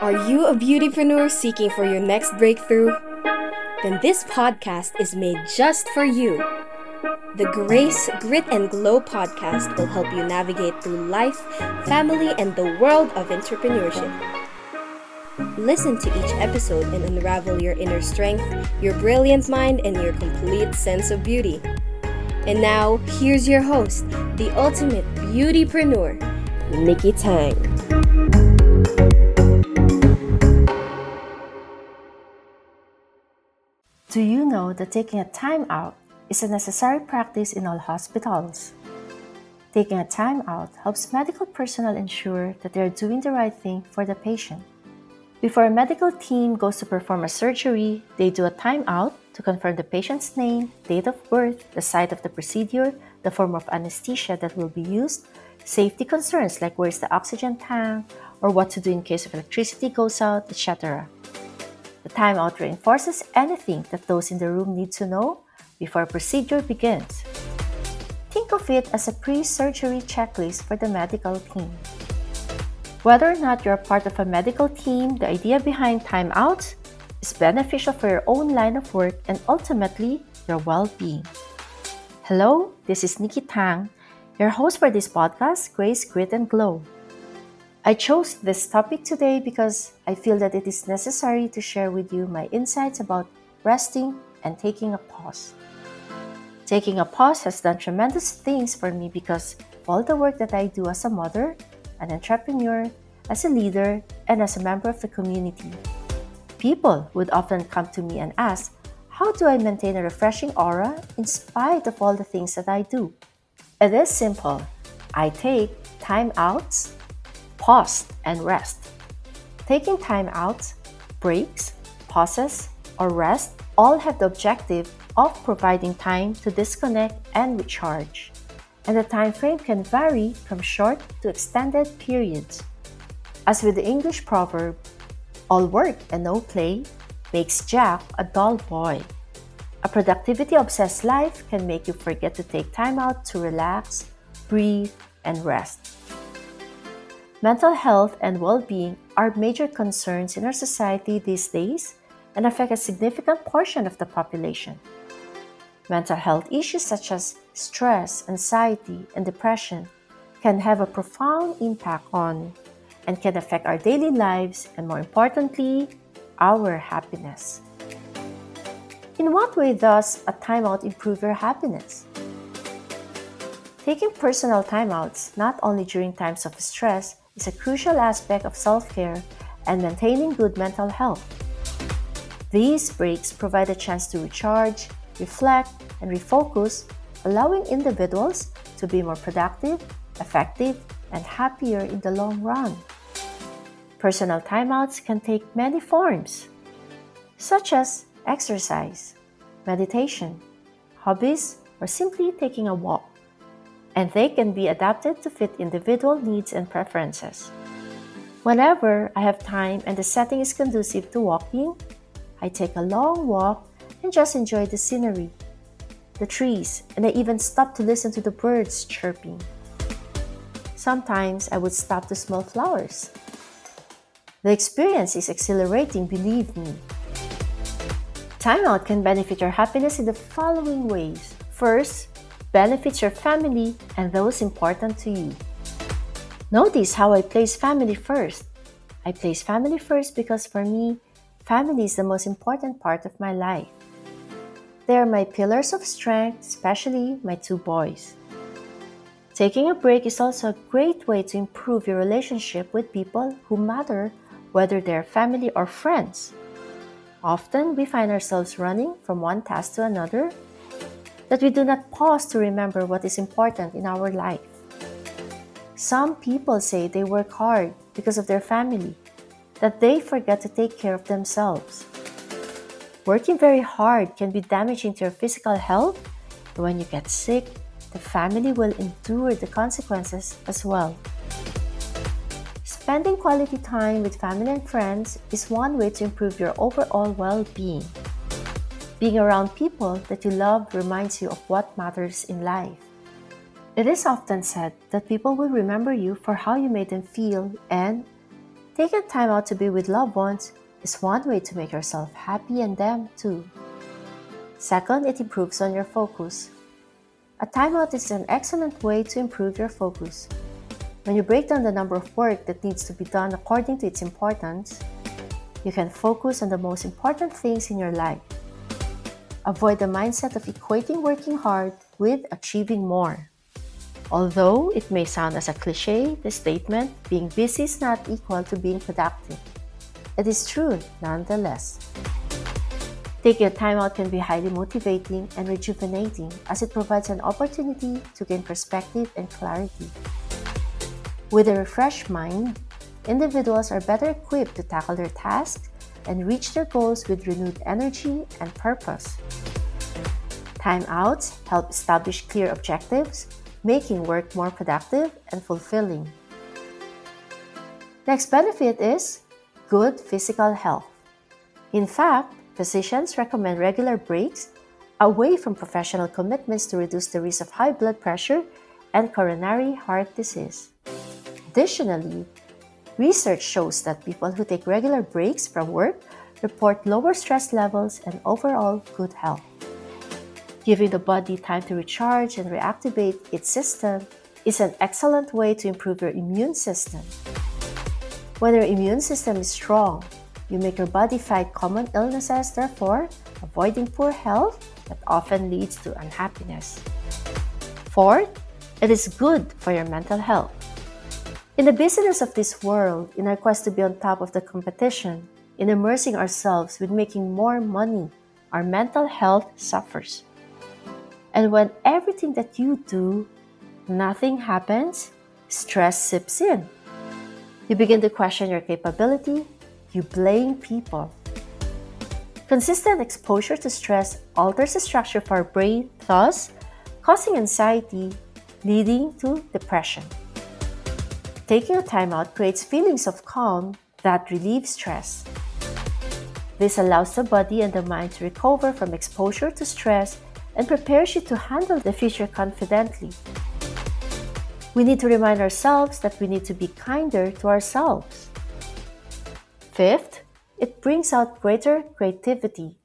Are you a beautypreneur seeking for your next breakthrough? Then this podcast is made just for you. The Grace, Grit, and Glow podcast will help you navigate through life, family, and the world of entrepreneurship. Listen to each episode and unravel your inner strength, your brilliant mind, and your complete sense of beauty. And now, here's your host, the ultimate beautypreneur, Nikki Tang. Do you know that taking a time out is a necessary practice in all hospitals? Taking a time out helps medical personnel ensure that they are doing the right thing for the patient. Before a medical team goes to perform a surgery, they do a time out to confirm the patient's name, date of birth, the site of the procedure, the form of anesthesia that will be used, safety concerns like where's the oxygen tank, or what to do in case of electricity goes out, etc. The timeout reinforces anything that those in the room need to know before a procedure begins. Think of it as a pre surgery checklist for the medical team. Whether or not you're part of a medical team, the idea behind timeouts is beneficial for your own line of work and ultimately your well being. Hello, this is Nikki Tang, your host for this podcast, Grace, Grit, and Glow. I chose this topic today because I feel that it is necessary to share with you my insights about resting and taking a pause. Taking a pause has done tremendous things for me because all the work that I do as a mother, an entrepreneur, as a leader, and as a member of the community. People would often come to me and ask, How do I maintain a refreshing aura in spite of all the things that I do? It is simple. I take time outs, pause, and rest. Taking time outs, breaks, pauses, or rest all have the objective of providing time to disconnect and recharge. And the time frame can vary from short to extended periods. As with the English proverb, all work and no play makes Jack a dull boy. A productivity obsessed life can make you forget to take time out to relax, breathe, and rest. Mental health and well being are major concerns in our society these days and affect a significant portion of the population. Mental health issues such as stress, anxiety, and depression can have a profound impact on and can affect our daily lives and, more importantly, our happiness. In what way does a timeout improve your happiness? Taking personal timeouts, not only during times of stress, is a crucial aspect of self care and maintaining good mental health. These breaks provide a chance to recharge, reflect, and refocus, allowing individuals to be more productive, effective, and happier in the long run. Personal timeouts can take many forms, such as exercise, meditation, hobbies, or simply taking a walk. And they can be adapted to fit individual needs and preferences. Whenever I have time and the setting is conducive to walking, I take a long walk and just enjoy the scenery, the trees, and I even stop to listen to the birds chirping. Sometimes I would stop to smell flowers the experience is exhilarating, believe me. Timeout can benefit your happiness in the following ways. First, benefits your family and those important to you. Notice how I place family first. I place family first because for me, family is the most important part of my life. They are my pillars of strength, especially my two boys. Taking a break is also a great way to improve your relationship with people who matter whether they're family or friends. Often we find ourselves running from one task to another that we do not pause to remember what is important in our life. Some people say they work hard because of their family, that they forget to take care of themselves. Working very hard can be damaging to your physical health, and when you get sick, the family will endure the consequences as well. Spending quality time with family and friends is one way to improve your overall well being. Being around people that you love reminds you of what matters in life. It is often said that people will remember you for how you made them feel and Taking time out to be with loved ones is one way to make yourself happy and them too. Second, it improves on your focus. A timeout is an excellent way to improve your focus. When you break down the number of work that needs to be done according to its importance, you can focus on the most important things in your life. Avoid the mindset of equating working hard with achieving more. Although it may sound as a cliche, the statement, being busy is not equal to being productive. It is true nonetheless. Taking a time out can be highly motivating and rejuvenating as it provides an opportunity to gain perspective and clarity. With a refreshed mind, individuals are better equipped to tackle their tasks and reach their goals with renewed energy and purpose. Timeouts help establish clear objectives, making work more productive and fulfilling. Next benefit is good physical health. In fact, physicians recommend regular breaks away from professional commitments to reduce the risk of high blood pressure and coronary heart disease. Additionally, research shows that people who take regular breaks from work report lower stress levels and overall good health. Giving the body time to recharge and reactivate its system is an excellent way to improve your immune system. When your immune system is strong, you make your body fight common illnesses, therefore, avoiding poor health that often leads to unhappiness. Fourth, it is good for your mental health. In the business of this world, in our quest to be on top of the competition, in immersing ourselves with making more money, our mental health suffers. And when everything that you do, nothing happens, stress sips in. You begin to question your capability, you blame people. Consistent exposure to stress alters the structure of our brain, thus causing anxiety, leading to depression. Taking a time out creates feelings of calm that relieve stress. This allows the body and the mind to recover from exposure to stress and prepares you to handle the future confidently. We need to remind ourselves that we need to be kinder to ourselves. Fifth, it brings out greater creativity.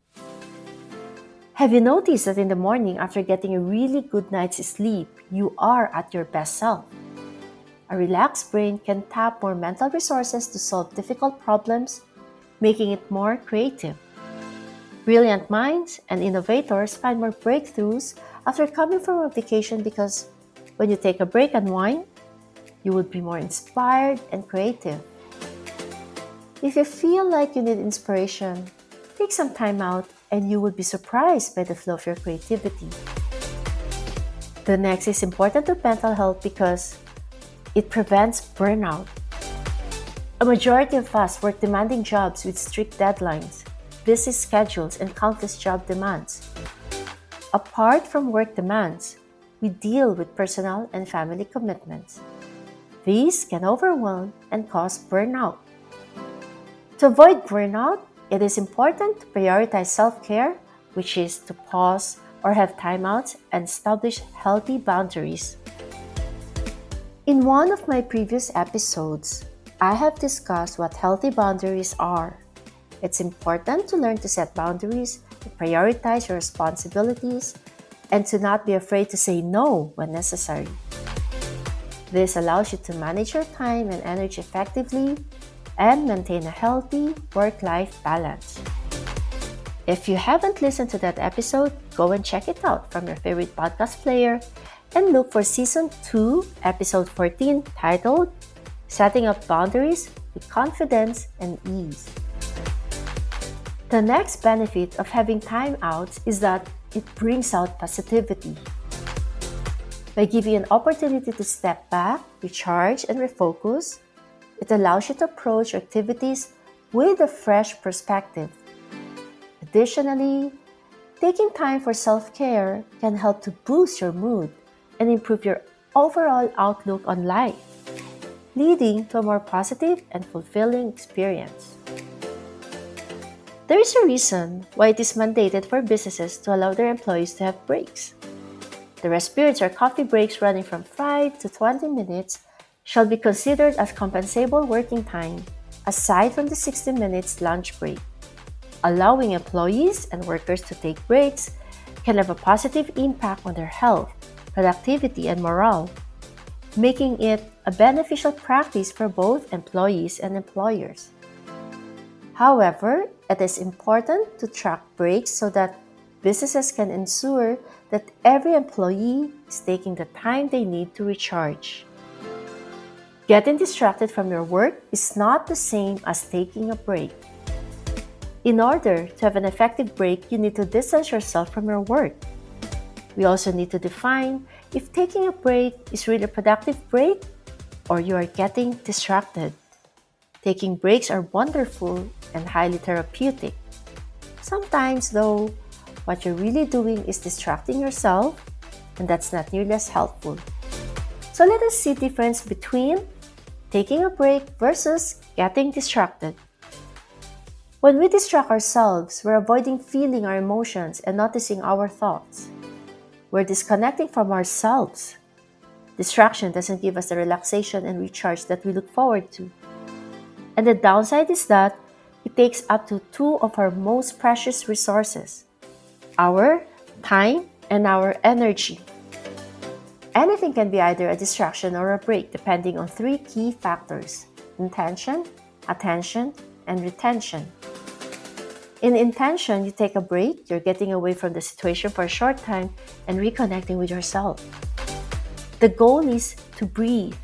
Have you noticed that in the morning after getting a really good night's sleep, you are at your best self? A relaxed brain can tap more mental resources to solve difficult problems, making it more creative. Brilliant minds and innovators find more breakthroughs after coming from a vacation because when you take a break and wine, you would be more inspired and creative. If you feel like you need inspiration, take some time out and you will be surprised by the flow of your creativity. The next is important to mental health because it prevents burnout. A majority of us work demanding jobs with strict deadlines, busy schedules, and countless job demands. Apart from work demands, we deal with personal and family commitments. These can overwhelm and cause burnout. To avoid burnout, it is important to prioritize self care, which is to pause or have timeouts and establish healthy boundaries. In one of my previous episodes, I have discussed what healthy boundaries are. It's important to learn to set boundaries, to prioritize your responsibilities, and to not be afraid to say no when necessary. This allows you to manage your time and energy effectively and maintain a healthy work life balance. If you haven't listened to that episode, go and check it out from your favorite podcast player and look for Season 2, Episode 14, titled Setting Up Boundaries with Confidence and Ease. The next benefit of having time outs is that it brings out positivity. By giving you an opportunity to step back, recharge, and refocus, it allows you to approach activities with a fresh perspective. Additionally, taking time for self care can help to boost your mood and improve your overall outlook on life, leading to a more positive and fulfilling experience. There is a reason why it is mandated for businesses to allow their employees to have breaks. The rest periods or coffee breaks running from 5 to 20 minutes shall be considered as compensable working time aside from the 60 minutes lunch break. Allowing employees and workers to take breaks can have a positive impact on their health, productivity, and morale, making it a beneficial practice for both employees and employers. However, it is important to track breaks so that businesses can ensure that every employee is taking the time they need to recharge. Getting distracted from your work is not the same as taking a break. In order to have an effective break, you need to distance yourself from your work. We also need to define if taking a break is really a productive break or you are getting distracted. Taking breaks are wonderful and highly therapeutic. Sometimes, though, what you're really doing is distracting yourself, and that's not nearly as helpful. So let us see the difference between taking a break versus getting distracted. When we distract ourselves, we're avoiding feeling our emotions and noticing our thoughts. We're disconnecting from ourselves. Distraction doesn't give us the relaxation and recharge that we look forward to. And the downside is that it takes up to two of our most precious resources our time and our energy. Anything can be either a distraction or a break depending on three key factors intention, attention, and retention. In intention, you take a break, you're getting away from the situation for a short time and reconnecting with yourself. The goal is to breathe,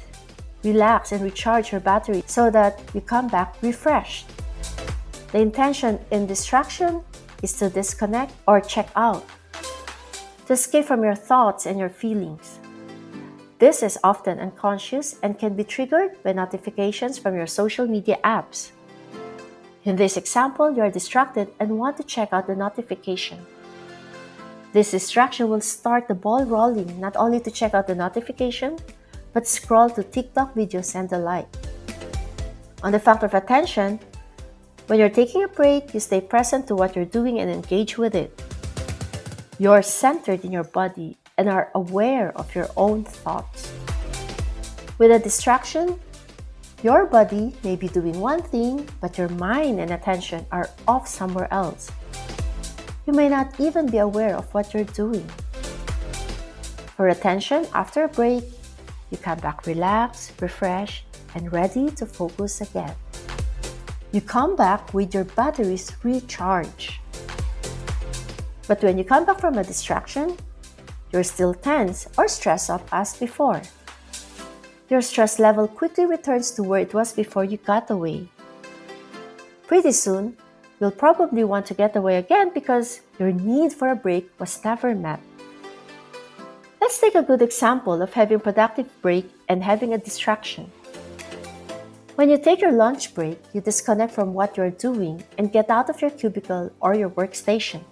relax, and recharge your battery so that you come back refreshed. The intention in distraction is to disconnect or check out, to escape from your thoughts and your feelings. This is often unconscious and can be triggered by notifications from your social media apps. In this example, you are distracted and want to check out the notification. This distraction will start the ball rolling not only to check out the notification, but scroll to TikTok videos and the like. On the factor of attention, when you're taking a break, you stay present to what you're doing and engage with it. You're centered in your body and are aware of your own thoughts. With a distraction, your body may be doing one thing, but your mind and attention are off somewhere else. You may not even be aware of what you're doing. For attention, after a break, you come back relaxed, refreshed, and ready to focus again. You come back with your batteries recharged. But when you come back from a distraction, you're still tense or stressed up as before your stress level quickly returns to where it was before you got away. Pretty soon, you'll probably want to get away again because your need for a break was never met. Let's take a good example of having a productive break and having a distraction. When you take your lunch break, you disconnect from what you're doing and get out of your cubicle or your workstation.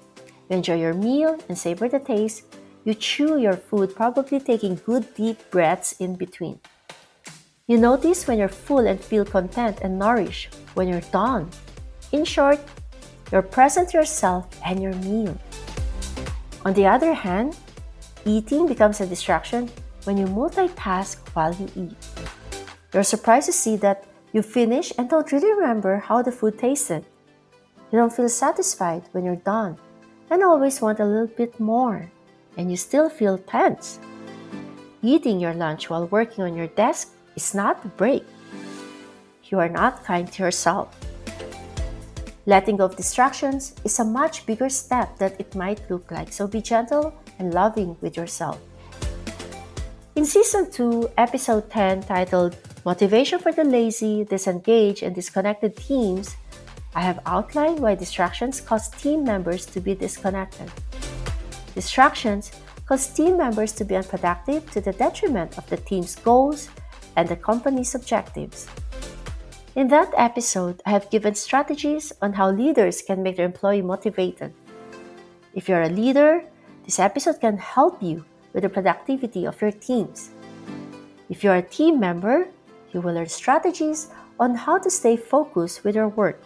You enjoy your meal and savor the taste. You chew your food, probably taking good deep breaths in between. You notice when you're full and feel content and nourished when you're done. In short, you're present to yourself and your meal. On the other hand, eating becomes a distraction when you multitask while you eat. You're surprised to see that you finish and don't really remember how the food tasted. You don't feel satisfied when you're done and always want a little bit more, and you still feel tense. Eating your lunch while working on your desk is not a break. You are not kind to yourself. Letting go of distractions is a much bigger step than it might look like, so be gentle and loving with yourself. In Season 2, Episode 10, titled Motivation for the Lazy, Disengaged, and Disconnected Teams, I have outlined why distractions cause team members to be disconnected. Distractions cause team members to be unproductive to the detriment of the team's goals and the company's objectives. In that episode, I have given strategies on how leaders can make their employee motivated. If you're a leader, this episode can help you with the productivity of your teams. If you're a team member, you will learn strategies on how to stay focused with your work.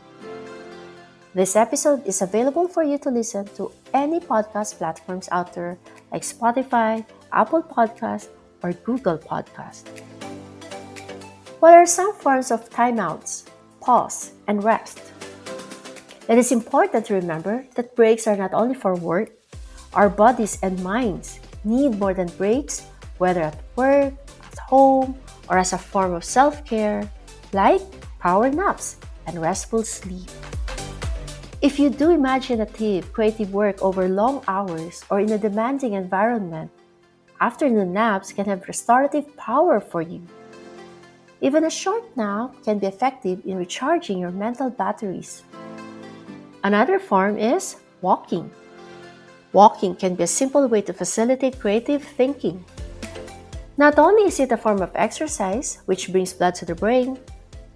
This episode is available for you to listen to any podcast platforms out there like Spotify, Apple Podcast, or Google Podcast. What are some forms of timeouts, pause, and rest. It is important to remember that breaks are not only for work, our bodies and minds need more than breaks, whether at work, at home, or as a form of self care, like power naps and restful sleep. If you do imaginative, creative work over long hours or in a demanding environment, afternoon naps can have restorative power for you. Even a short nap can be effective in recharging your mental batteries. Another form is walking. Walking can be a simple way to facilitate creative thinking. Not only is it a form of exercise, which brings blood to the brain,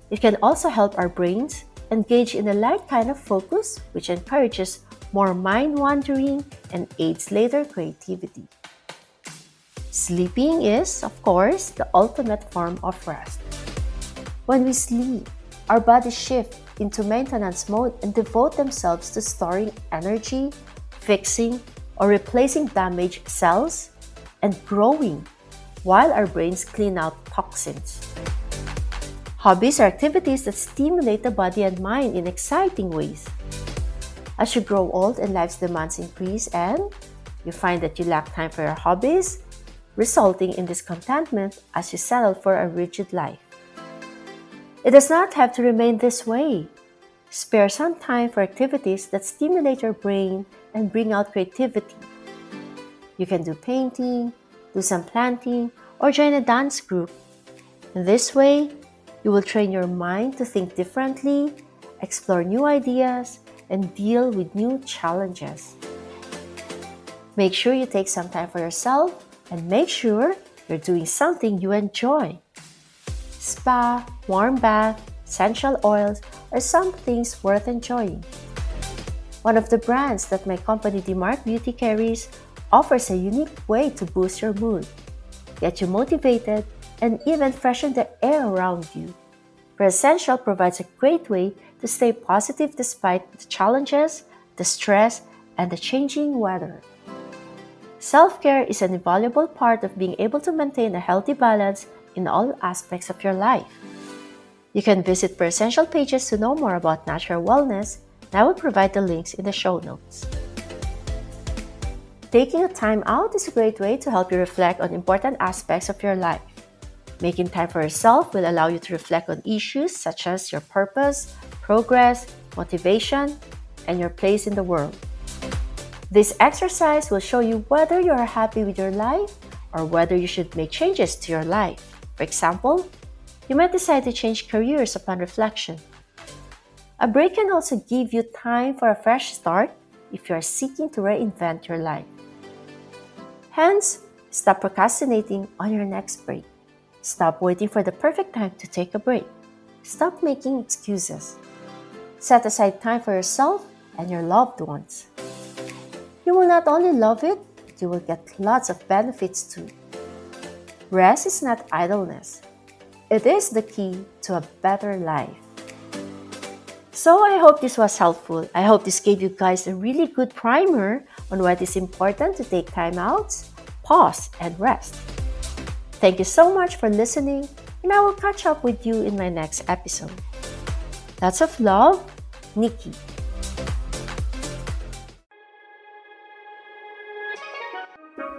it can also help our brains engage in a light kind of focus, which encourages more mind wandering and aids later creativity. Sleeping is, of course, the ultimate form of rest. When we sleep, our bodies shift into maintenance mode and devote themselves to storing energy, fixing, or replacing damaged cells, and growing while our brains clean out toxins. Hobbies are activities that stimulate the body and mind in exciting ways. As you grow old and life's demands increase and you find that you lack time for your hobbies, resulting in discontentment as you settle for a rigid life. It does not have to remain this way. Spare some time for activities that stimulate your brain and bring out creativity. You can do painting, do some planting, or join a dance group. In this way, you will train your mind to think differently, explore new ideas, and deal with new challenges. Make sure you take some time for yourself and make sure you're doing something you enjoy. Spa, warm bath, essential oils are some things worth enjoying. One of the brands that my company DeMark Beauty carries offers a unique way to boost your mood, get you motivated, and even freshen the air around you. Essential provides a great way to stay positive despite the challenges, the stress, and the changing weather. Self care is an invaluable part of being able to maintain a healthy balance in all aspects of your life. You can visit Puressentiel pages to know more about natural wellness, and I will provide the links in the show notes. Taking a time out is a great way to help you reflect on important aspects of your life. Making time for yourself will allow you to reflect on issues such as your purpose, progress, motivation, and your place in the world. This exercise will show you whether you are happy with your life or whether you should make changes to your life. For example, you might decide to change careers upon reflection. A break can also give you time for a fresh start if you are seeking to reinvent your life. Hence, stop procrastinating on your next break. Stop waiting for the perfect time to take a break. Stop making excuses. Set aside time for yourself and your loved ones. You will not only love it, you will get lots of benefits too. Rest is not idleness, it is the key to a better life. So, I hope this was helpful. I hope this gave you guys a really good primer on why it is important to take time out, pause, and rest. Thank you so much for listening, and I will catch up with you in my next episode. Lots of love, Nikki.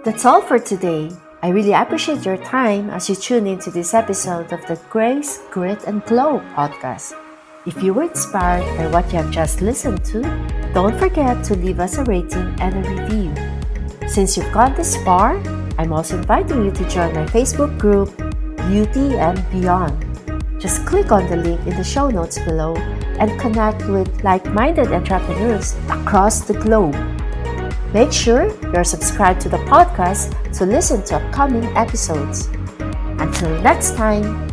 That's all for today. I really appreciate your time as you tune into this episode of the Grace, Grit, and Glow podcast. If you were inspired by what you have just listened to, don't forget to leave us a rating and a review. Since you've gone this far, I'm also inviting you to join my Facebook group, Beauty and Beyond. Just click on the link in the show notes below and connect with like minded entrepreneurs across the globe. Make sure you're subscribed to the podcast to listen to upcoming episodes. Until next time,